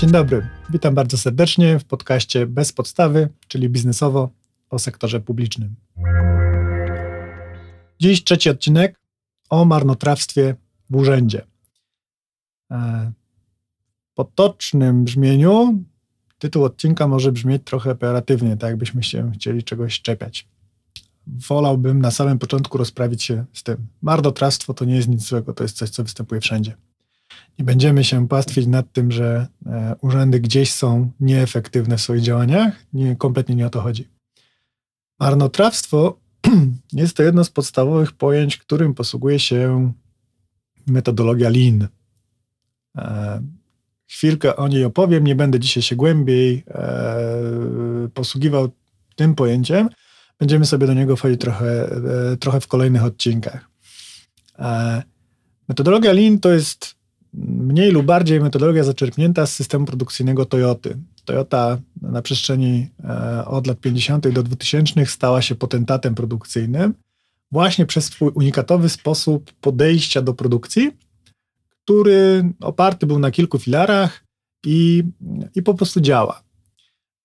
Dzień dobry, witam bardzo serdecznie w podcaście Bez Podstawy, czyli biznesowo o sektorze publicznym. Dziś trzeci odcinek o marnotrawstwie w urzędzie. E, w potocznym brzmieniu tytuł odcinka może brzmieć trochę pejoratywnie, tak jakbyśmy się chcieli czegoś czepiać. Wolałbym na samym początku rozprawić się z tym. Marnotrawstwo to nie jest nic złego, to jest coś, co występuje wszędzie. Nie będziemy się pastwić nad tym, że e, urzędy gdzieś są nieefektywne w swoich działaniach. Nie, kompletnie nie o to chodzi. Marnotrawstwo jest to jedno z podstawowych pojęć, którym posługuje się metodologia Lean. E, chwilkę o niej opowiem, nie będę dzisiaj się głębiej e, posługiwał tym pojęciem. Będziemy sobie do niego wchodzić trochę, trochę w kolejnych odcinkach. Metodologia Lean to jest mniej lub bardziej metodologia zaczerpnięta z systemu produkcyjnego Toyoty. Toyota na przestrzeni e, od lat 50. do 2000 stała się potentatem produkcyjnym właśnie przez swój unikatowy sposób podejścia do produkcji, który oparty był na kilku filarach i, i po prostu działa.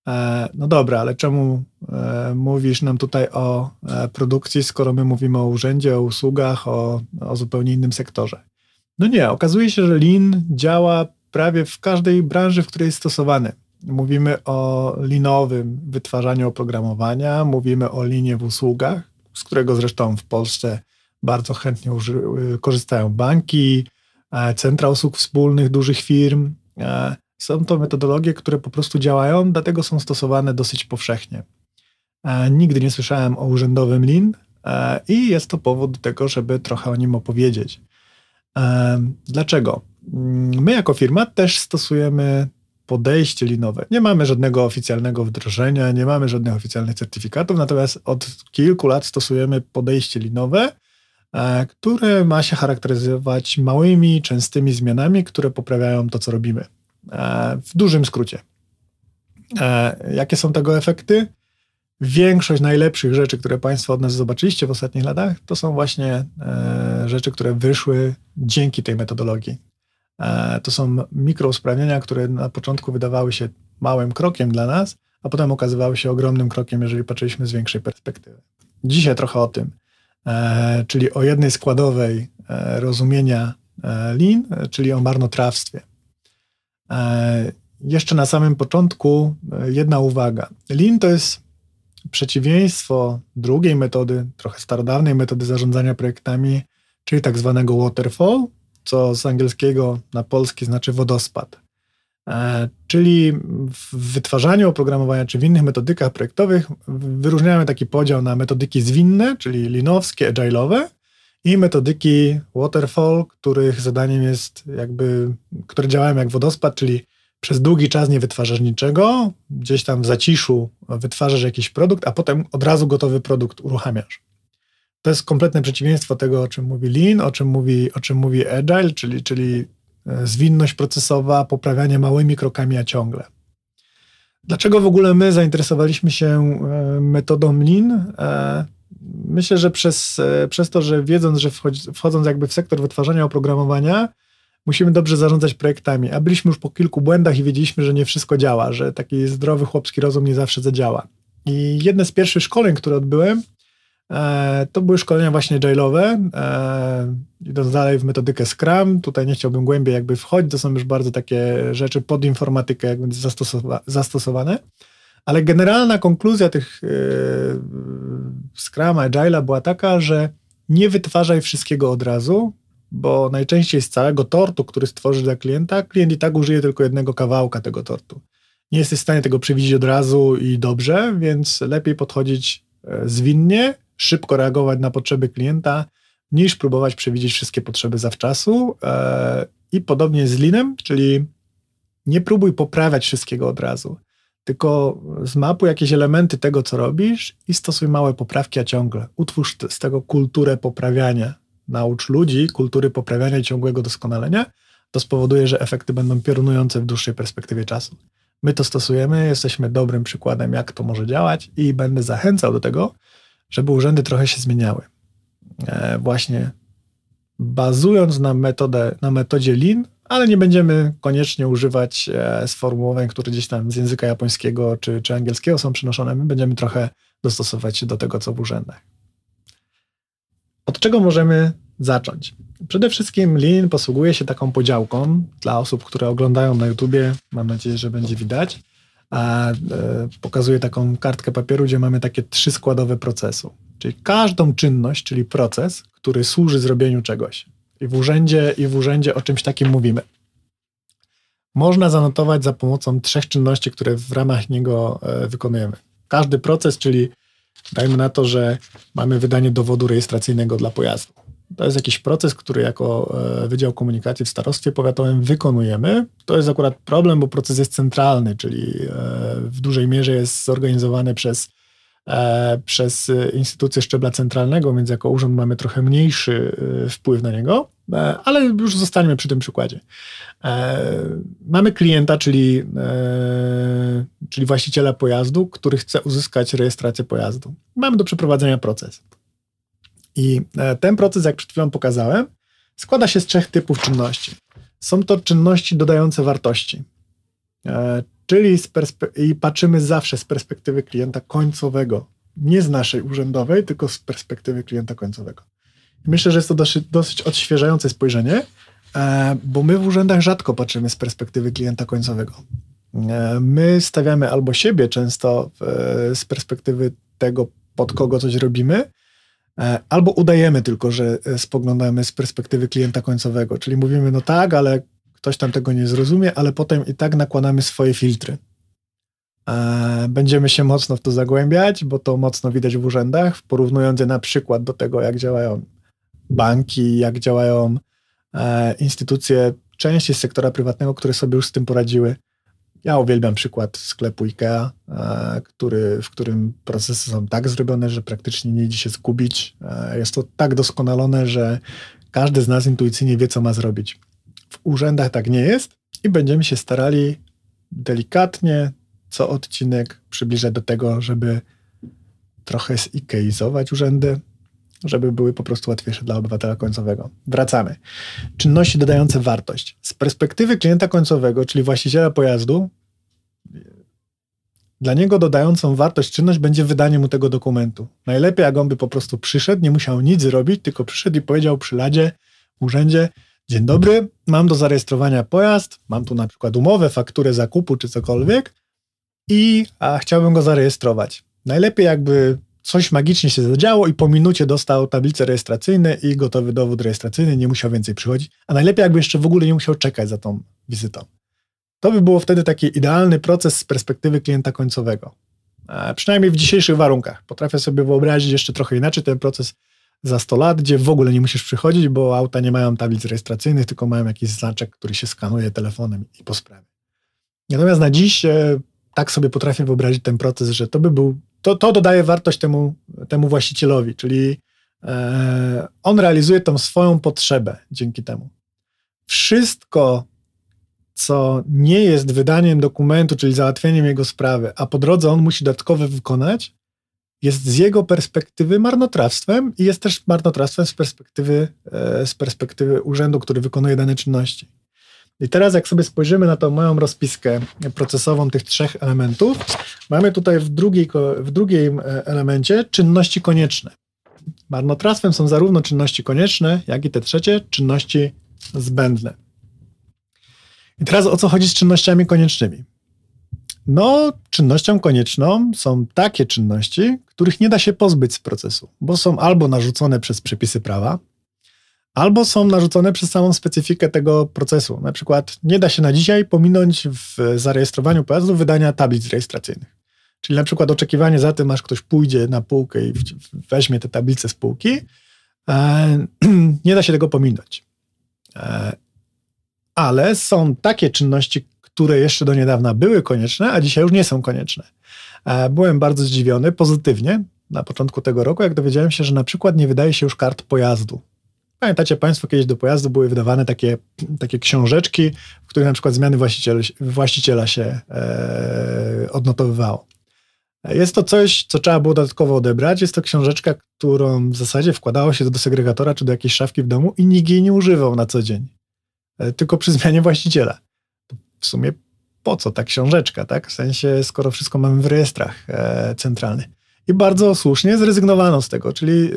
E, no dobra, ale czemu e, mówisz nam tutaj o produkcji, skoro my mówimy o urzędzie, o usługach, o, o zupełnie innym sektorze? No nie, okazuje się, że Lean działa prawie w każdej branży, w której jest stosowany. Mówimy o linowym wytwarzaniu oprogramowania, mówimy o linie w usługach, z którego zresztą w Polsce bardzo chętnie korzystają banki, e, centra usług wspólnych dużych firm. E, są to metodologie, które po prostu działają, dlatego są stosowane dosyć powszechnie. E, nigdy nie słyszałem o urzędowym Lean i jest to powód do tego, żeby trochę o nim opowiedzieć. Dlaczego? Mm, my jako firma też stosujemy podejście linowe. Nie mamy żadnego oficjalnego wdrożenia, nie mamy żadnych oficjalnych certyfikatów, natomiast od kilku lat stosujemy podejście linowe, e, które ma się charakteryzować małymi, częstymi zmianami, które poprawiają to, co robimy. E, w dużym skrócie. E, jakie są tego efekty? Większość najlepszych rzeczy, które Państwo od nas zobaczyliście w ostatnich latach, to są właśnie e, rzeczy, które wyszły dzięki tej metodologii. E, to są mikrousprawnienia, które na początku wydawały się małym krokiem dla nas, a potem okazywały się ogromnym krokiem, jeżeli patrzyliśmy z większej perspektywy. Dzisiaj trochę o tym, e, czyli o jednej składowej e, rozumienia e, Lean, czyli o marnotrawstwie. E, jeszcze na samym początku jedna uwaga. Lean to jest przeciwieństwo drugiej metody, trochę starodawnej metody zarządzania projektami, czyli tak zwanego waterfall, co z angielskiego na polski znaczy wodospad. E, czyli w wytwarzaniu oprogramowania czy w innych metodykach projektowych wyróżniamy taki podział na metodyki zwinne, czyli linowskie, agile'owe i metodyki waterfall, których zadaniem jest jakby, które działają jak wodospad, czyli przez długi czas nie wytwarzasz niczego, gdzieś tam w zaciszu wytwarzasz jakiś produkt, a potem od razu gotowy produkt uruchamiasz. To jest kompletne przeciwieństwo tego, o czym mówi Lean, o czym mówi, o czym mówi Agile, czyli, czyli e, zwinność procesowa, poprawianie małymi krokami, a ciągle. Dlaczego w ogóle my zainteresowaliśmy się e, metodą Lean? E, myślę, że przez, przez to, że wiedząc, że wchodząc jakby w sektor wytwarzania oprogramowania, musimy dobrze zarządzać projektami. A byliśmy już po kilku błędach i wiedzieliśmy, że nie wszystko działa, że taki zdrowy chłopski rozum nie zawsze zadziała. I jedne z pierwszych szkoleń, które odbyłem, e, to były szkolenia właśnie agile'owe, e, idąc dalej w metodykę Scrum. Tutaj nie chciałbym głębiej jakby wchodzić, to są już bardzo takie rzeczy pod informatykę jakby zastosowa zastosowane. Ale generalna konkluzja tych e, Scrum, Agile'a była taka, że nie wytwarzaj wszystkiego od razu, bo najczęściej z całego tortu, który stworzysz dla klienta, klient i tak użyje tylko jednego kawałka tego tortu. Nie jesteś w stanie tego przewidzieć od razu i dobrze, więc lepiej podchodzić e, zwinnie, szybko reagować na potrzeby klienta, niż próbować przewidzieć wszystkie potrzeby zawczasu. E, I podobnie z linem, czyli nie próbuj poprawiać wszystkiego od razu, tylko zmapuj jakieś elementy tego, co robisz i stosuj małe poprawki, a ciągle. Utwórz z tego kulturę poprawiania naucz ludzi kultury poprawiania i ciągłego doskonalenia, to spowoduje, że efekty będą piorunujące w dłuższej perspektywie czasu. My to stosujemy, jesteśmy dobrym przykładem, jak to może działać i będę zachęcał do tego, żeby urzędy trochę się zmieniały. E, właśnie bazując na, metodę, na metodzie Lean, ale nie będziemy koniecznie używać e, sformułowań, które gdzieś tam z języka japońskiego czy, czy angielskiego są przynoszone. My będziemy trochę dostosować się do tego, co w urzędach. Od czego możemy zacząć? Przede wszystkim Lean posługuje się taką podziałką dla osób, które oglądają na YouTubie. Mam nadzieję, że będzie widać. A, e, pokazuje taką kartkę papieru, gdzie mamy takie trzy składowe procesu. Czyli każdą czynność, czyli proces, który służy zrobieniu czegoś. I w urzędzie, i w urzędzie o czymś takim mówimy. Można zanotować za pomocą trzech czynności, które w ramach niego e, wykonujemy. Każdy proces, czyli dajmy na to, że mamy wydanie dowodu rejestracyjnego dla pojazdu. To jest jakiś proces, który jako e, Wydział Komunikacji w Starostwie Powiatowym wykonujemy. To jest akurat problem, bo proces jest centralny, czyli e, w dużej mierze jest zorganizowany przez przez instytucje szczebla centralnego, więc jako urząd mamy trochę mniejszy e, wpływ na niego, e, ale już zostaniemy przy tym przykładzie. Mamy klienta, czyli, czyli właściciela pojazdu, który chce uzyskać rejestrację pojazdu. Mamy do przeprowadzenia proces. I ten proces, jak przed chwilą pokazałem, składa się z trzech typów czynności. Są to czynności dodające wartości, Czyli i patrzymy zawsze z perspektywy klienta końcowego, nie z naszej urzędowej, tylko z perspektywy klienta końcowego. Myślę, że jest to dosyć, dosyć odświeżające spojrzenie, e, bo my w urzędach rzadko patrzymy z perspektywy klienta końcowego. E, my stawiamy albo siebie często z perspektywy tego, pod kogo coś robimy, e, albo udajemy tylko, że spoglądamy z perspektywy klienta końcowego, czyli mówimy, no tak, ale ktoś tam tego nie zrozumie, ale potem i tak nakładamy swoje filtry. E, będziemy się mocno w to zagłębiać, bo to mocno widać w urzędach, porównując je na przykład do tego, jak działają banki, jak działają e, instytucje części sektora prywatnego, które sobie już z tym poradziły. Ja uwielbiam przykład sklepu IKEA, e, który, w którym procesy są tak zrobione, że praktycznie nie idzie się zgubić. Jest to tak doskonalone, że każdy z nas intuicyjnie wie, co ma zrobić. W urzędach tak nie jest i będziemy się starali delikatnie co odcinek przybliżać do tego, żeby trochę zikeizować urzędy, żeby były po prostu łatwiejsze dla obywatela końcowego. Wracamy. Czynności dodające wartość. Z perspektywy klienta końcowego, czyli właściciela pojazdu, dla niego dodającą wartość czynność będzie wydanie mu tego dokumentu. Najlepiej, jak on by po prostu przyszedł, nie musiał nic zrobić, tylko przyszedł i powiedział przy ladzie, urzędzie, Dzień dobry, mam do zarejestrowania pojazd, mam tu na przykład umowę, fakturę zakupu czy cokolwiek i a, chciałbym go zarejestrować. Najlepiej jakby coś magicznie się zadziało i po minucie dostał tablicę rejestracyjną i gotowy dowód rejestracyjny, nie musiał więcej przychodzić, a najlepiej jakby jeszcze w ogóle nie musiał czekać za tą wizytą. To by było wtedy taki idealny proces z perspektywy klienta końcowego. A przynajmniej w dzisiejszych warunkach. Potrafię sobie wyobrazić jeszcze trochę inaczej ten proces za 100 lat, gdzie w ogóle nie musisz przychodzić, bo auta nie mają tablic rejestracyjnych, tylko mają jakiś znaczek, który się skanuje telefonem i po sprawie. Natomiast na dziś e, tak sobie potrafię wyobrazić ten proces, że to by był, to, to dodaje wartość temu, temu właścicielowi, czyli e, on realizuje tą swoją potrzebę dzięki temu. Wszystko, co nie jest wydaniem dokumentu, czyli załatwieniem jego sprawy, a po drodze on musi dodatkowo wykonać, jest z jego perspektywy marnotrawstwem i jest też marnotrawstwem z perspektywy, e, z perspektywy urzędu, który wykonuje dane czynności. I teraz, jak sobie spojrzymy na tą moją rozpiskę procesową tych trzech elementów, mamy tutaj w, drugiej, w drugim e, elemencie czynności konieczne. Marnotrawstwem są zarówno czynności konieczne, jak i te trzecie czynności zbędne. I teraz o co chodzi z czynnościami koniecznymi? No, czynnością konieczną są takie czynności, których nie da się pozbyć z procesu, bo są albo narzucone przez przepisy prawa, albo są narzucone przez samą specyfikę tego procesu. Na przykład nie da się na dzisiaj pominąć w zarejestrowaniu pojazdu wydania tablic rejestracyjnych. Czyli na przykład oczekiwanie za tym, aż ktoś pójdzie na półkę i weźmie te tablice z półki, e, nie da się tego pominąć. E, ale są takie czynności, które jeszcze do niedawna były konieczne, a dzisiaj już nie są konieczne. E, byłem bardzo zdziwiony pozytywnie na początku tego roku, jak dowiedziałem się, że na przykład nie wydaje się już kart pojazdu. Pamiętacie Państwo, kiedyś do pojazdu były wydawane takie, takie książeczki, w których na przykład zmiany właściciela, właściciela się e, odnotowywało. Jest to coś, co trzeba było dodatkowo odebrać. Jest to książeczka, którą w zasadzie wkładało się do segregatora czy do jakiejś szafki w domu i nikt jej nie używał na co dzień. tylko przy zmianie właściciela. W sumie po co ta książeczka, tak? W sensie, skoro wszystko mamy w rejestrach centralnych. I bardzo słusznie zrezygnowano z tego, czyli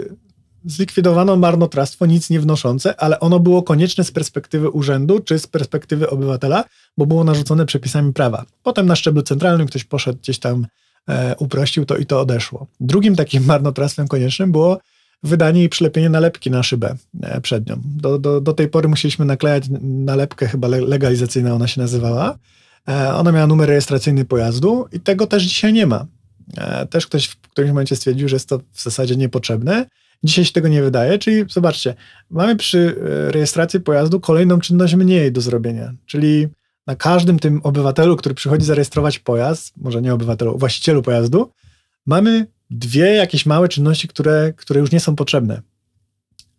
zlikwidowano marnotrawstwo nic nie wnoszące, ale ono było konieczne z perspektywy urzędu czy z perspektywy obywatela, bo było narzucone przepisami prawa. Potem na szczeblu centralnym ktoś poszedł gdzieś tam, e, uprościł to i to odeszło. Drugim takim marnotrawstwem koniecznym było wydanie i przylepienie nalepki na szybę e, przednią. Do, do, do tej pory musieliśmy naklejać nalepkę, chyba legalizacyjna ona się nazywała. E, ona miała numer rejestracyjny pojazdu i tego też dzisiaj nie ma. E, też ktoś w którymś momencie stwierdził, że jest to w zasadzie niepotrzebne Dzisiaj się tego nie wydaje, czyli zobaczcie, mamy przy rejestracji pojazdu kolejną czynność mniej do zrobienia, czyli na każdym tym obywatelu, który przychodzi zarejestrować pojazd, może nie obywatelu, właścicielu pojazdu, mamy dwie jakieś małe czynności, które, które już nie są potrzebne.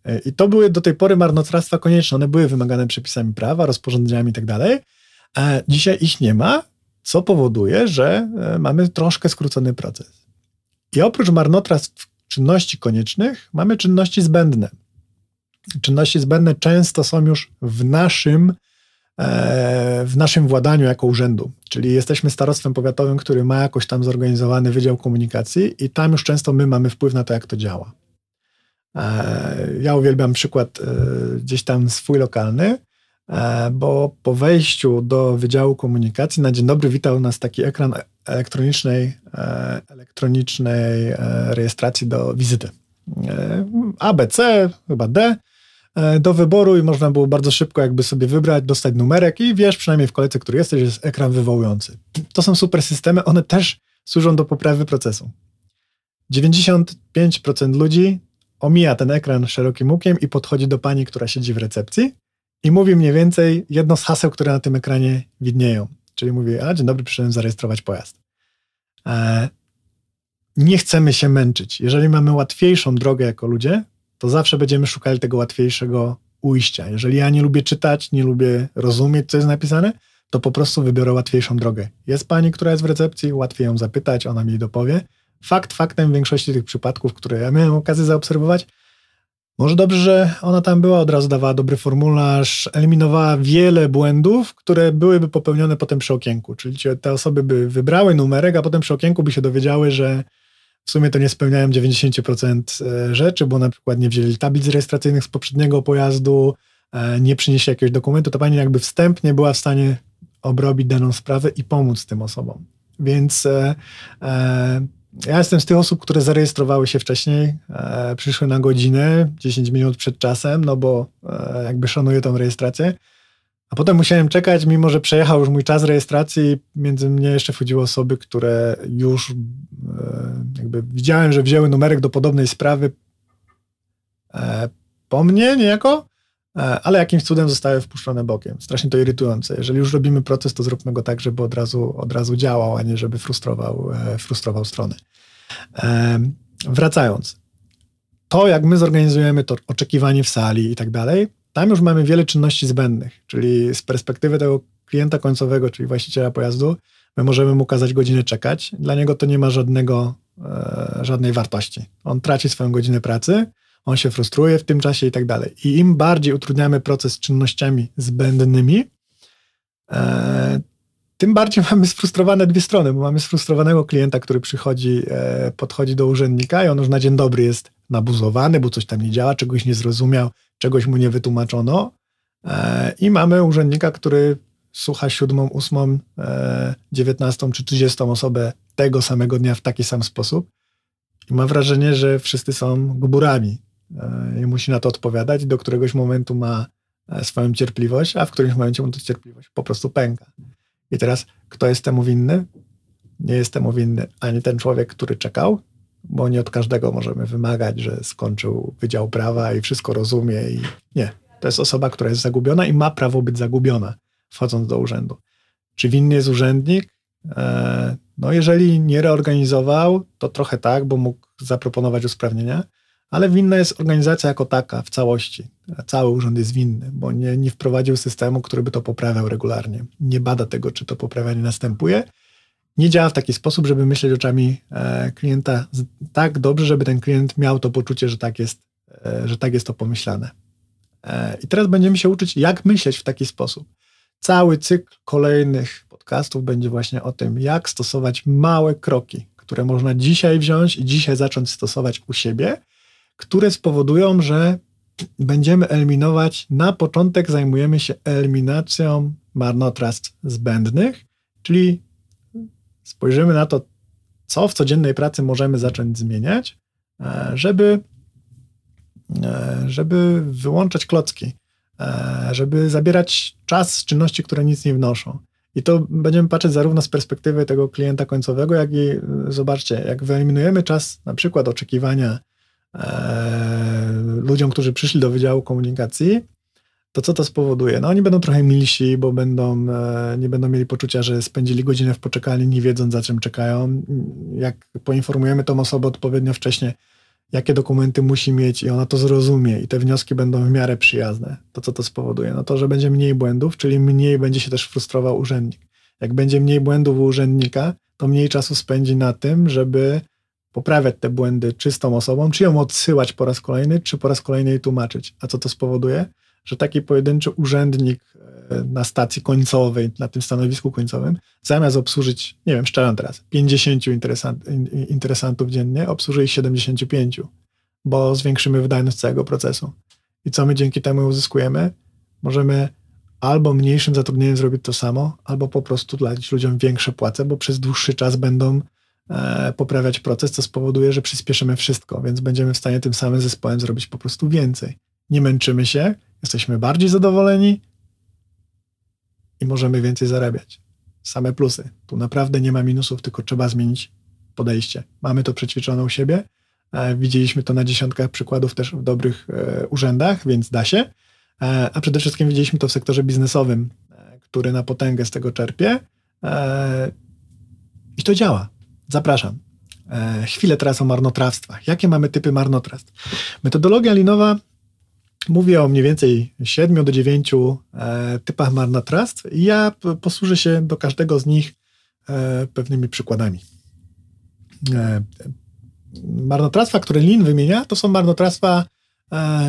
E, I to były do tej pory marnotrawstwa konieczne. One były wymagane przepisami prawa, rozporządzeniami i tak dalej. Dzisiaj ich nie ma, co powoduje, że e, mamy troszkę skrócony proces. I oprócz marnotrawstw czynności koniecznych mamy czynności zbędne. Czynności zbędne często są już w naszym, e, w naszym władaniu jako urzędu. Czyli jesteśmy starostwem powiatowym, który ma jakoś tam zorganizowany wydział komunikacji i tam już często my mamy wpływ na to, jak to działa. E, ja uwielbiam przykład e, gdzieś tam swój lokalny, bo po wejściu do Wydziału Komunikacji na dzień dobry witał nas taki ekran elektronicznej, e, elektronicznej e, rejestracji do wizyty. E, A, B, C, chyba D do wyboru i można było bardzo szybko jakby sobie wybrać, dostać numerek i wiesz przynajmniej w kolejce, który jesteś, jest ekran wywołujący. To są super systemy, one też służą do poprawy procesu. 95% ludzi omija ten ekran szerokim łukiem i podchodzi do pani, która siedzi w recepcji i mówi mniej więcej jedno z haseł, które na tym ekranie widnieją. Czyli mówię, a dzień dobry, przyszedłem zarejestrować pojazd. E, nie chcemy się męczyć. Jeżeli mamy łatwiejszą drogę jako ludzie, to zawsze będziemy szukali tego łatwiejszego ujścia. Jeżeli ja nie lubię czytać, nie lubię rozumieć, co jest napisane, to po prostu wybiorę łatwiejszą drogę. Jest pani, która jest w recepcji, łatwiej ją zapytać, ona mi dopowie. Fakt faktem w większości tych przypadków, które ja miałem okazję zaobserwować, może dobrze, że ona tam była, od razu dawała dobry formularz, eliminowała wiele błędów, które byłyby popełnione potem przy okienku. Czyli te osoby by wybrały numerek, a potem przy okienku by się dowiedziały, że w sumie to nie spełniają 90% e, rzeczy, bo na przykład nie wzięli tablic rejestracyjnych z poprzedniego pojazdu, e, nie przynieśli jakiegoś dokumentu, to pani jakby wstępnie była w stanie obrobić daną sprawę i pomóc tym osobom. Więc e, e, ja jestem z tych osób, które zarejestrowały się wcześniej, e, przyszły na godzinę, 10 minut przed czasem, no bo jakby szanuję tą rejestrację. A potem musiałem czekać, mimo że przejechał już mój czas rejestracji, między mnie jeszcze wchodziły osoby, które już e, jakby widziałem, że wzięły numerek do podobnej sprawy e, po mnie niejako, e, ale jakimś cudem zostały wpuszczone bokiem. Strasznie to irytujące. Jeżeli już robimy proces, to zróbmy go tak, żeby od razu, od razu działał, a nie żeby frustrował, frustrował strony. Wracając. To, jak my zorganizujemy to oczekiwanie w sali i tak dalej, tam już mamy wiele czynności zbędnych, czyli z perspektywy tego klienta końcowego, czyli właściciela pojazdu, my możemy mu kazać godzinę czekać. Dla niego to nie ma żadnego, e, żadnej wartości. On traci swoją godzinę pracy, on się frustruje w tym czasie i tak dalej. I im bardziej utrudniamy proces czynnościami zbędnymi, e, tym bardziej mamy sfrustrowane dwie strony, bo mamy sfrustrowanego klienta, który przychodzi, e, podchodzi do urzędnika i on już na dzień dobry jest nabuzowany, bo coś tam nie działa, czegoś nie zrozumiał, czegoś mu nie wytłumaczono. E, I mamy urzędnika, który słucha siódmą, ósmą, e, dziewiętnastą czy trzydziestą osobę tego samego dnia w taki sam sposób. I ma wrażenie, że wszyscy są gburami i musi na to odpowiadać. Do któregoś momentu ma swoją cierpliwość, a w którymś momencie mu ta cierpliwość po prostu pęka. I teraz, kto jest temu winny? Nie jest temu winny ani ten człowiek, który czekał, bo nie od każdego możemy wymagać, że skończył Wydział Prawa i wszystko rozumie. I nie. To jest osoba, która jest zagubiona i ma prawo być zagubiona, wchodząc do urzędu. Czy winny jest urzędnik? E, no, jeżeli nie reorganizował, to trochę tak, bo mógł zaproponować usprawnienia, ale winna jest organizacja jako taka w całości. Cały urząd jest winny, bo nie, nie wprowadził systemu, który by to poprawiał regularnie. Nie bada tego, czy to poprawianie następuje. Nie działa w taki sposób, żeby myśleć oczami e, klienta tak dobrze, żeby ten klient miał to poczucie, że tak jest, e, że tak jest to pomyślane. E, I teraz będziemy się uczyć, jak myśleć w taki sposób. Cały cykl kolejnych podcastów będzie właśnie o tym, jak stosować małe kroki, które można dzisiaj wziąć i dzisiaj zacząć stosować u siebie, które spowodują, że będziemy eliminować, na początek zajmujemy się eliminacją marnotrawstw zbędnych, czyli spojrzymy na to, co w codziennej pracy możemy zacząć zmieniać, e, żeby, e, żeby wyłączać klocki, e, żeby zabierać czas z czynności, które nic nie wnoszą. I to będziemy patrzeć zarówno z perspektywy tego klienta końcowego, jak i zobaczcie, jak wyeliminujemy czas na przykład oczekiwania ludziom, którzy przyszli do Wydziału Komunikacji, to co to spowoduje? No oni będą trochę milsi, bo będą, e, nie będą mieli poczucia, że spędzili godzinę w poczekalni, nie wiedząc za czym czekają. Jak poinformujemy tą osobę odpowiednio wcześnie, jakie dokumenty musi mieć i ona to zrozumie i te wnioski będą w miarę przyjazne, to co to spowoduje? No to, że będzie mniej błędów, czyli mniej będzie się też frustrował urzędnik. Jak będzie mniej błędów u urzędnika, to mniej czasu spędzi na tym, żeby poprawiać te błędy czystą osobą, czy ją odsyłać po raz kolejny, czy po raz kolejny jej tłumaczyć. A co to spowoduje? Że taki pojedynczy urzędnik e, na stacji końcowej, na tym stanowisku końcowym, zamiast obsłużyć, nie wiem, szczerze teraz, 50 interesant, interesantów dziennie, obsłuży ich 75, bo zwiększymy wydajność całego procesu. I co my dzięki temu uzyskujemy? Możemy albo mniejszym zatrudnieniem zrobić to samo, albo po prostu dać ludziom większe płace, bo przez dłuższy czas będą E, poprawiać proces, co spowoduje, że przyspieszymy wszystko, więc będziemy w stanie tym samym zespołem zrobić po prostu więcej. Nie męczymy się, jesteśmy bardziej zadowoleni i możemy więcej zarabiać. Same plusy. Tu naprawdę nie ma minusów, tylko trzeba zmienić podejście. Mamy to przećwiczone u siebie. E, widzieliśmy to na dziesiątkach przykładów też w dobrych e, urzędach, więc da się. A przede wszystkim widzieliśmy to w sektorze biznesowym, który na potęgę z tego czerpie. I to działa. Zapraszam. E, chwilę teraz o marnotrawstwach. Jakie mamy typy marnotrawstw? Metodologia linowa mówi o mniej więcej 7 do 9 e, typach marnotrawstw i ja posłużę się do każdego z nich e, pewnymi przykładami. E, marnotrawstwa, które Lin wymienia, to są marnotrawstwa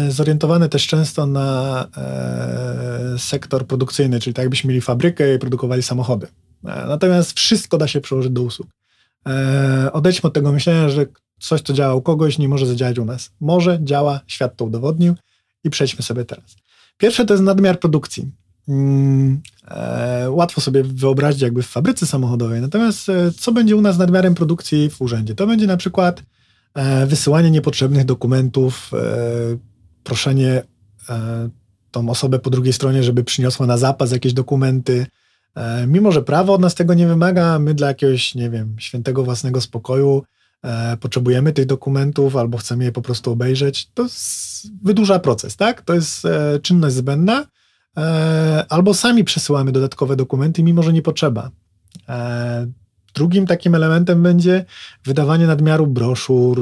zorientowane też często na sektor produkcyjny, czyli tak jakbyśmy mieli fabrykę i produkowali samochody. Natomiast wszystko da się przełożyć do usług. Odejdźmy od tego myślenia, że coś, co działa u kogoś, nie może zadziałać u nas. Może, działa, świat to udowodnił i przejdźmy sobie teraz. Pierwsze to jest nadmiar produkcji. Hmm, e, łatwo sobie wyobrazić jakby w fabryce samochodowej, natomiast e, co będzie u nas nadmiarem produkcji w urzędzie? To będzie na przykład e, wysyłanie niepotrzebnych dokumentów, proszenie tą osobę po drugiej stronie, żeby przyniosła na zapas jakieś dokumenty, mimo, że prawo od nas tego nie wymaga, my dla jakiegoś, nie wiem, świętego własnego spokoju potrzebujemy tych dokumentów albo chcemy je po prostu obejrzeć, to wydłuża proces, tak? To jest e, czynność zbędna, albo sami przesyłamy dodatkowe dokumenty, mimo że nie potrzeba. Drugim takim elementem będzie wydawanie nadmiaru broszur,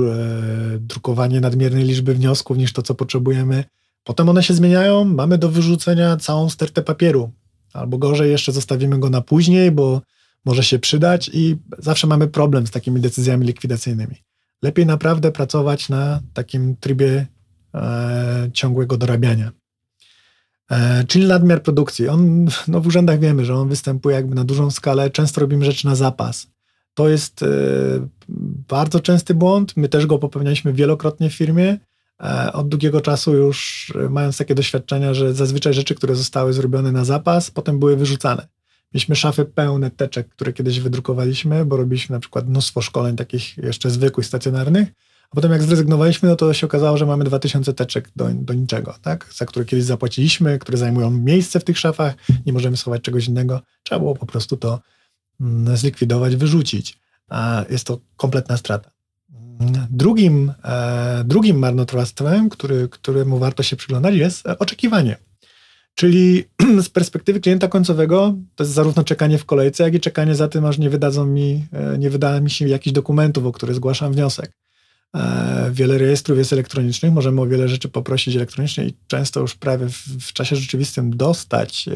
drukowanie nadmiernej liczby wniosków niż to, co potrzebujemy. Potem one się zmieniają, mamy do wyrzucenia całą stertę papieru, Albo gorzej, jeszcze zostawimy go na później, bo może się przydać i zawsze mamy problem z takimi decyzjami likwidacyjnymi. Lepiej naprawdę pracować na takim trybie e, ciągłego dorabiania. E, czyli nadmiar produkcji. On, no w urzędach wiemy, że on występuje jakby na dużą skalę. Często robimy rzeczy na zapas. To jest e, bardzo częsty błąd. My też go popełnialiśmy wielokrotnie w firmie. E, od długiego czasu już e, mając takie doświadczenia, że zazwyczaj rzeczy, które zostały zrobione na zapas, potem były wyrzucane. Mieliśmy szafy pełne teczek, które kiedyś wydrukowaliśmy, bo robiliśmy na przykład mnóstwo szkoleń takich jeszcze zwykłych, stacjonarnych, a potem jak zrezygnowaliśmy, no to się okazało, że mamy 2000 teczek do, do niczego, tak? za które kiedyś zapłaciliśmy, które zajmują miejsce w tych szafach, nie możemy schować czegoś innego. Trzeba było po prostu to mm, zlikwidować, wyrzucić. A jest to kompletna strata. Drugim, e, drugim marnotrawstwem, który, któremu warto się przyglądać, jest oczekiwanie. Czyli z perspektywy klienta końcowego to jest zarówno czekanie w kolejce, jak i czekanie za tym, aż nie wydadzą mi, e, nie wyda mi się jakichś dokumentów, o które zgłaszam wniosek. E, wiele rejestrów jest elektronicznych, możemy o wiele rzeczy poprosić elektronicznie i często już prawie w, w czasie rzeczywistym dostać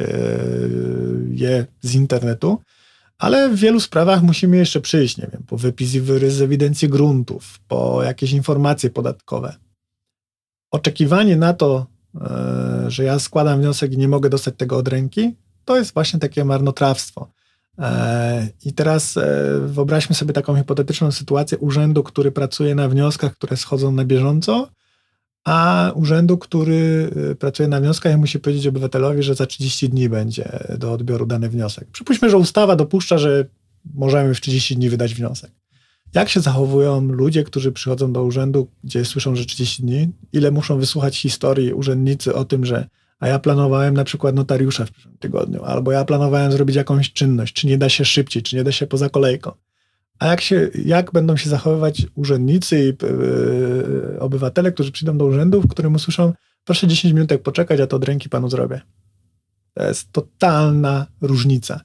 je z internetu. Ale w wielu sprawach musimy jeszcze przyjść, nie wiem, po wypis z ewidencji gruntów, po jakieś informacje podatkowe. Oczekiwanie na to, e, że ja składam wniosek i nie mogę dostać tego od ręki, to jest właśnie takie marnotrawstwo. E, I teraz wyobraźmy sobie taką hipotetyczną sytuację urzędu, który pracuje na wnioskach, które schodzą na bieżąco, a urzędu, który pracuje na wnioskach i musi powiedzieć obywatelowi, że za 30 dni będzie do odbioru dany wniosek. Przypuśćmy, że ustawa dopuszcza, że możemy w 30 dni wydać wniosek. Jak się zachowują ludzie, którzy przychodzą do urzędu, gdzie słyszą, że 30 dni? Ile muszą wysłuchać historii urzędnicy o tym, że a ja planowałem na przykład notariusza w przyszłym tygodniu, albo ja planowałem zrobić jakąś czynność, czy nie da się szybciej, czy nie da się poza kolejką. A jak, się, jak będą się zachowywać urzędnicy i yy, obywatele, którzy przyjdą do urzędu, w którym usłyszą, proszę 10 minut poczekać, a to od ręki panu zrobię. To jest totalna różnica.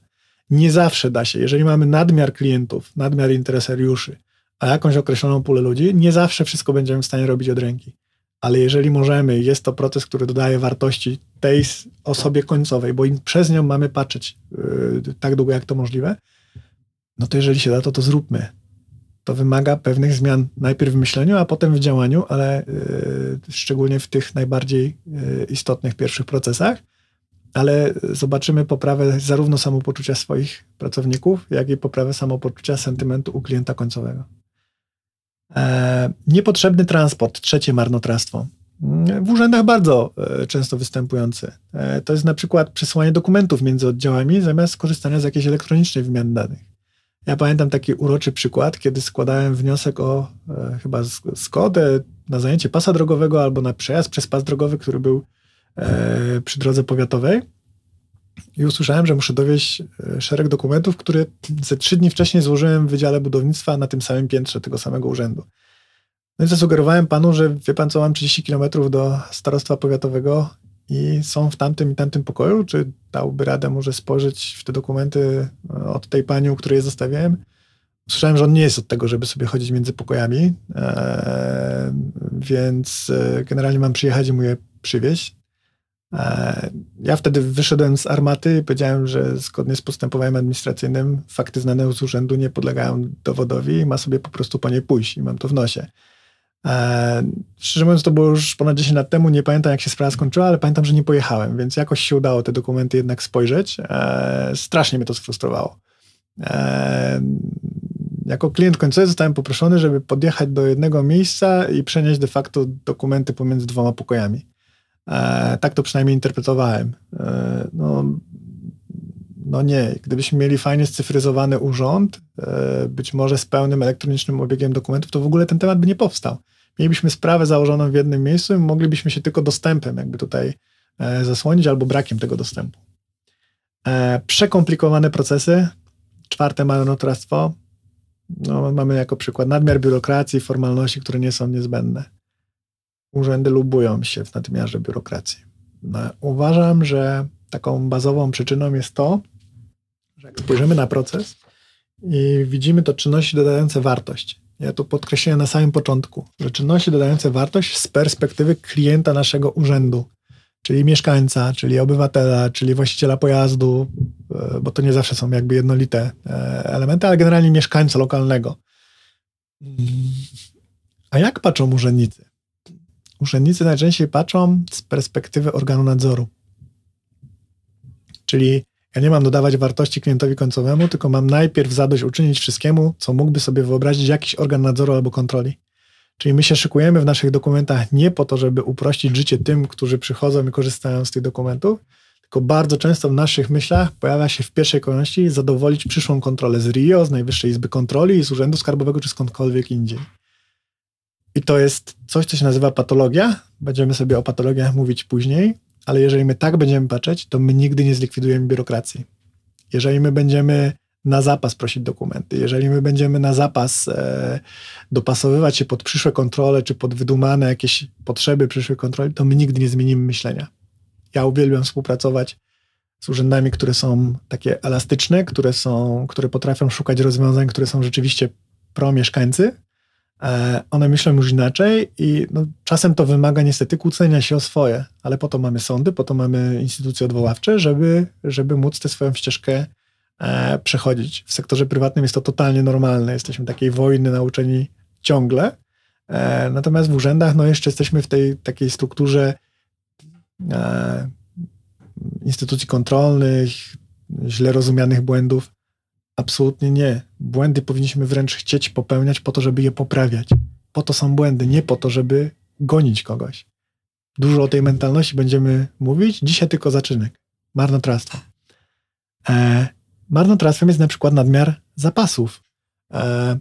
Nie zawsze da się. Jeżeli mamy nadmiar klientów, nadmiar interesariuszy, a jakąś określoną pulę ludzi, nie zawsze wszystko będziemy w stanie robić od ręki. Ale jeżeli możemy, jest to proces, który dodaje wartości tej osobie końcowej, bo przez nią mamy patrzeć yy, tak długo, jak to możliwe, no to jeżeli się da, to to zróbmy. To wymaga pewnych zmian najpierw w myśleniu, a potem w działaniu, ale yy, szczególnie w tych najbardziej yy, istotnych pierwszych procesach ale zobaczymy poprawę zarówno samopoczucia swoich pracowników, jak i poprawę samopoczucia sentymentu u klienta końcowego. E, niepotrzebny transport, trzecie marnotrawstwo. W urzędach bardzo e, często występujący. E, to jest na przykład przesyłanie dokumentów między oddziałami zamiast korzystania z jakiejś elektronicznej wymiany danych. Ja pamiętam taki uroczy przykład, kiedy składałem wniosek o e, chyba Skodę na zajęcie pasa drogowego albo na przejazd przez pas drogowy, który był przy drodze powiatowej i usłyszałem, że muszę dowieść e, szereg dokumentów, które ze trzy dni wcześniej złożyłem w Wydziale Budownictwa na tym samym piętrze tego samego urzędu. No i zasugerowałem panu, że wie pan co, mam 30 kilometrów do starostwa powiatowego i są w tamtym i tamtym pokoju, czy dałby radę może spojrzeć w te dokumenty e, od tej pani, u której je zostawiałem? Słyszałem, że on nie jest od tego, żeby sobie chodzić między pokojami, więc generalnie mam przyjechać i mu je przywieźć. E, ja wtedy wyszedłem z armaty i powiedziałem, że zgodnie z postępowaniem administracyjnym fakty znane z urzędu nie podlegają dowodowi i ma sobie po prostu po nie pójść i mam to w nosie. E, szczerze mówiąc, to było już ponad 10 lat temu, nie pamiętam jak się sprawa skończyła, ale pamiętam, że nie pojechałem, więc jakoś się udało te dokumenty jednak spojrzeć. E, strasznie mnie to sfrustrowało. Jako klient końcowy zostałem poproszony, żeby podjechać do jednego miejsca i przenieść de facto dokumenty pomiędzy dwoma pokojami. E, tak to przynajmniej interpretowałem. E, no, no nie, gdybyśmy mieli fajnie scyfryzowany urząd, e, być może z pełnym elektronicznym obiegiem dokumentów, to w ogóle ten temat by nie powstał. Mielibyśmy sprawę założoną w jednym miejscu i moglibyśmy się tylko dostępem jakby tutaj zasłonić albo brakiem tego dostępu. Przekomplikowane procesy, czwarte marnotrawstwo, no, mamy jako przykład nadmiar biurokracji, formalności, które nie są niezbędne urzędy lubują się w nadmiarze biurokracji. No, uważam, że taką bazową przyczyną jest to, że jak spojrzymy na proces i widzimy to czynności dodające wartość. Ja tu podkreśliłem na samym początku, że czynności dodające wartość z perspektywy klienta naszego urzędu, czyli mieszkańca, czyli obywatela, czyli właściciela pojazdu, e, bo to nie zawsze są jakby jednolite e, elementy, ale generalnie mieszkańca lokalnego. A jak patrzą urzędnicy? Urzędnicy najczęściej patrzą z perspektywy organu nadzoru. Czyli ja nie mam dodawać wartości klientowi końcowemu, tylko mam najpierw zadośćuczynić wszystkiemu, co mógłby sobie wyobrazić jakiś organ nadzoru albo kontroli. Czyli my się szykujemy w naszych dokumentach nie po to, żeby uprościć życie tym, którzy przychodzą i korzystają z tych dokumentów, tylko bardzo często w naszych myślach pojawia się w pierwszej kolejności zadowolić przyszłą kontrolę z RIO, z Najwyższej Izby Kontroli, z Urzędu Skarbowego czy skądkolwiek indziej. I to jest coś, co się nazywa patologia. Będziemy sobie o patologiach mówić później, ale jeżeli my tak będziemy patrzeć, to my nigdy nie zlikwidujemy biurokracji. Jeżeli my będziemy na zapas prosić dokumenty, jeżeli my będziemy na zapas e, dopasowywać się pod przyszłe kontrole, czy pod wydumane jakieś potrzeby przyszłej kontroli, to my nigdy nie zmienimy myślenia. Ja uwielbiam współpracować z urzędami, które są takie elastyczne, które, są, które potrafią szukać rozwiązań, które są rzeczywiście pro mieszkańcy, one myślą już inaczej i no, czasem to wymaga niestety kłócenia się o swoje, ale po to mamy sądy, po to mamy instytucje odwoławcze, żeby, żeby móc tę swoją ścieżkę e, przechodzić. W sektorze prywatnym jest to totalnie normalne. Jesteśmy takiej wojny nauczeni ciągle. E, natomiast w urzędach no, jeszcze jesteśmy w tej takiej strukturze e, instytucji kontrolnych, źle rozumianych błędów. Absolutnie nie. Błędy powinniśmy wręcz chcieć popełniać po to, żeby je poprawiać. Po to są błędy, nie po to, żeby gonić kogoś. Dużo o tej mentalności będziemy mówić. Dzisiaj tylko zaczynek. Marnotrawstwo. E, marnotrawstwem jest na przykład nadmiar zapasów. E,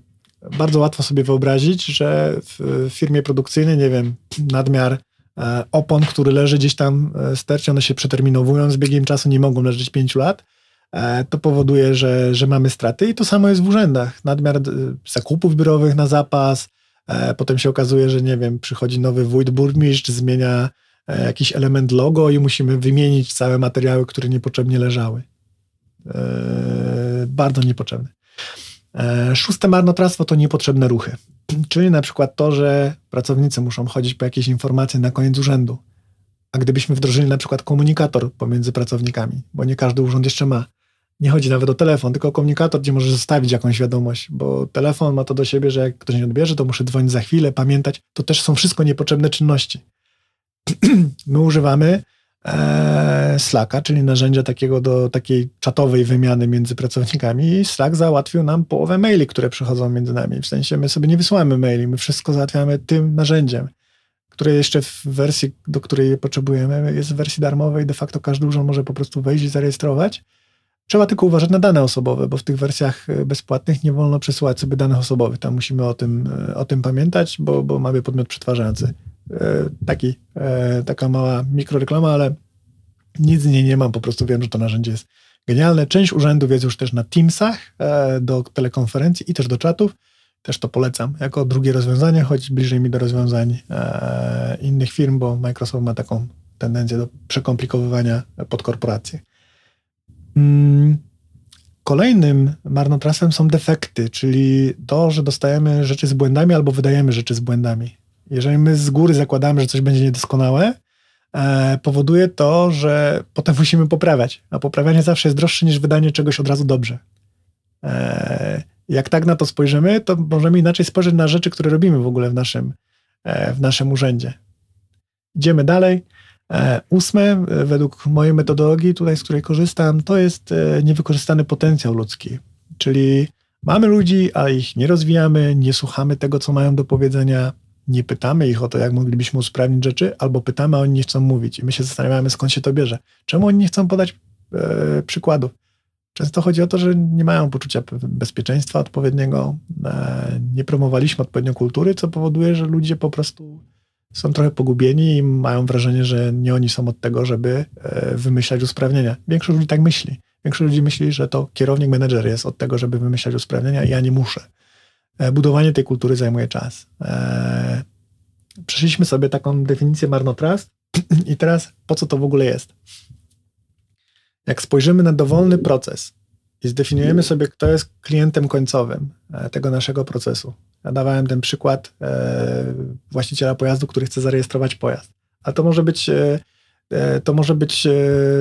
bardzo łatwo sobie wyobrazić, że w firmie produkcyjnej, nie wiem, nadmiar e, opon, który leży gdzieś tam e, stercie, one się przeterminowują z biegiem czasu, nie mogą leżeć 5 lat. E, to powoduje, że, że mamy straty i to samo jest w urzędach. Nadmiar zakupów biurowych na zapas, potem się okazuje, że nie wiem, przychodzi nowy wójt, burmistrz, zmienia jakiś element logo i musimy wymienić całe materiały, które niepotrzebnie leżały. Bardzo niepotrzebne. E, szóste marnotrawstwo to niepotrzebne ruchy. Czyli na przykład to, że pracownicy muszą chodzić po jakieś informacje na koniec urzędu. A gdybyśmy wdrożyli na przykład komunikator pomiędzy pracownikami, bo nie każdy urząd jeszcze ma. Nie chodzi nawet o telefon, tylko o komunikator, gdzie możesz zostawić jakąś wiadomość, bo telefon ma to do siebie, że jak ktoś nie odbierze, to muszę dzwonić za chwilę, pamiętać. To też są wszystko niepotrzebne czynności. My używamy e, Slacka, czyli narzędzia takiego do takiej czatowej wymiany między pracownikami i Slack załatwił nam połowę maili, które przychodzą między nami. W sensie my sobie nie wysyłamy maili, my wszystko załatwiamy tym narzędziem, które jeszcze w wersji, do której je potrzebujemy, jest w wersji darmowej. De facto każdy urząd może po prostu wejść i zarejestrować. Trzeba tylko uważać na dane osobowe, bo w tych wersjach bezpłatnych nie wolno przesyłać sobie danych osobowych. Tam musimy o tym, o tym pamiętać, bo, bo mamy podmiot przetwarzający. E, taki, e, taka mała mikroreklama, ale nic z niej nie mam, po prostu wiem, że to narzędzie jest genialne. Część urzędów jest już też na Teamsach e, do telekonferencji i też do czatów. Też to polecam jako drugie rozwiązanie, choć bliżej mi do rozwiązań innych firm, bo Microsoft ma taką tendencję do przekomplikowywania pod korporacje. Mm, kolejnym marnotrawstwem są defekty, czyli to, że dostajemy rzeczy z błędami albo wydajemy rzeczy z błędami. Jeżeli my z góry zakładamy, że coś będzie niedoskonałe, e, powoduje to, że potem musimy poprawiać. A poprawianie zawsze jest droższe niż wydanie czegoś od razu dobrze. E, jak tak na to spojrzymy, to możemy inaczej spojrzeć na rzeczy, które robimy w ogóle w naszym, e, w naszym urzędzie. Idziemy dalej. Ósme, według mojej metodologii, tutaj z której korzystam, to jest niewykorzystany potencjał ludzki. Czyli mamy ludzi, a ich nie rozwijamy, nie słuchamy tego, co mają do powiedzenia, nie pytamy ich o to, jak moglibyśmy usprawnić rzeczy, albo pytamy, a oni nie chcą mówić. I my się zastanawiamy, skąd się to bierze. Czemu oni nie chcą podać e, przykładów? Często chodzi o to, że nie mają poczucia bezpieczeństwa odpowiedniego, e, nie promowaliśmy odpowiednio kultury, co powoduje, że ludzie po prostu są trochę pogubieni i mają wrażenie, że nie oni są od tego, żeby e, wymyślać usprawnienia. Większość ludzi tak myśli. Większość ludzi myśli, że to kierownik, menedżer jest od tego, żeby wymyślać usprawnienia i ja nie muszę. E, budowanie tej kultury zajmuje czas. E, przeszliśmy sobie taką definicję marnotrawstw i teraz po co to w ogóle jest? Jak spojrzymy na dowolny proces i zdefiniujemy sobie, kto jest klientem końcowym e, tego naszego procesu. Ja dawałem ten przykład właściciela pojazdu, który chce zarejestrować pojazd. A to może być to może być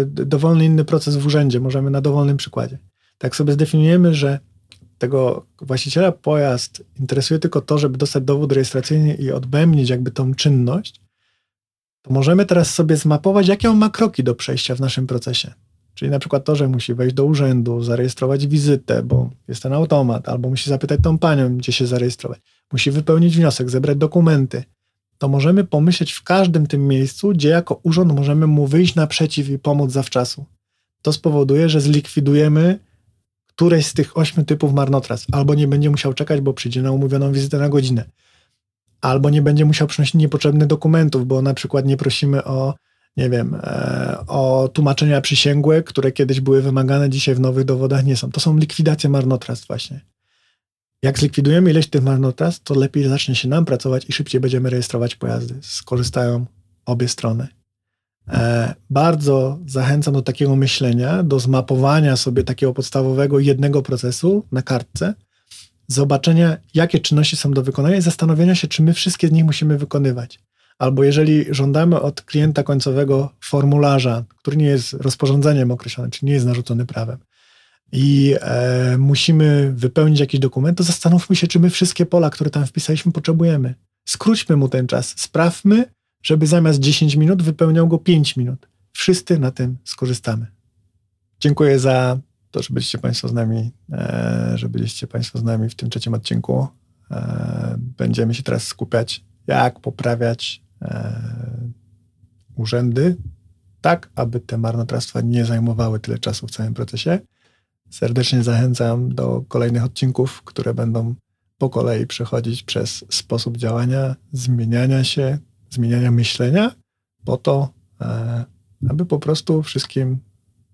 dowolny inny proces w urzędzie, możemy na dowolnym przykładzie. Tak sobie zdefiniujemy, że tego właściciela pojazd interesuje tylko to, żeby dostać dowód rejestracyjny i odbębnić jakby tą czynność, to możemy teraz sobie zmapować, jakie on ma kroki do przejścia w naszym procesie. Czyli na przykład to, że musi wejść do urzędu, zarejestrować wizytę, bo jest ten automat, albo musi zapytać tą panią, gdzie się zarejestrować. Musi wypełnić wniosek, zebrać dokumenty. To możemy pomyśleć w każdym tym miejscu, gdzie jako urząd możemy mu wyjść naprzeciw i pomóc zawczasu. To spowoduje, że zlikwidujemy któreś z tych ośmiu typów marnotrawstw. Albo nie będzie musiał czekać, bo przyjdzie na umówioną wizytę na godzinę. Albo nie będzie musiał przynosić niepotrzebnych dokumentów, bo na przykład nie prosimy o, nie wiem, e, o tłumaczenia przysięgłe, które kiedyś były wymagane, dzisiaj w nowych dowodach nie są. To są likwidacje marnotrawstw właśnie. Jak zlikwidujemy ileś tych marnotrawstw, to lepiej zacznie się nam pracować i szybciej będziemy rejestrować pojazdy. Skorzystają obie strony. E, bardzo zachęcam do takiego myślenia, do zmapowania sobie takiego podstawowego jednego procesu na kartce, zobaczenia, jakie czynności są do wykonania i zastanowienia się, czy my wszystkie z nich musimy wykonywać. Albo jeżeli żądamy od klienta końcowego formularza, który nie jest rozporządzeniem określony, czy nie jest narzucony prawem, i e, musimy wypełnić jakiś dokument, to zastanówmy się, czy my wszystkie pola, które tam wpisaliśmy, potrzebujemy. Skróćmy mu ten czas, sprawmy, żeby zamiast 10 minut wypełniał go 5 minut. Wszyscy na tym skorzystamy. Dziękuję za to, że byliście Państwo z nami, e, że byliście Państwo z nami w tym trzecim odcinku. E, będziemy się teraz skupiać, jak poprawiać urzędy, tak aby te marnotrawstwa nie zajmowały tyle czasu w całym procesie. Serdecznie zachęcam do kolejnych odcinków, które będą po kolei przechodzić przez sposób działania, zmieniania się, zmieniania myślenia, po to, aby po prostu wszystkim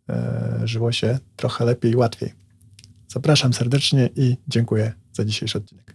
E, żyło się trochę lepiej i łatwiej. Zapraszam serdecznie i dziękuję za dzisiejszy odcinek.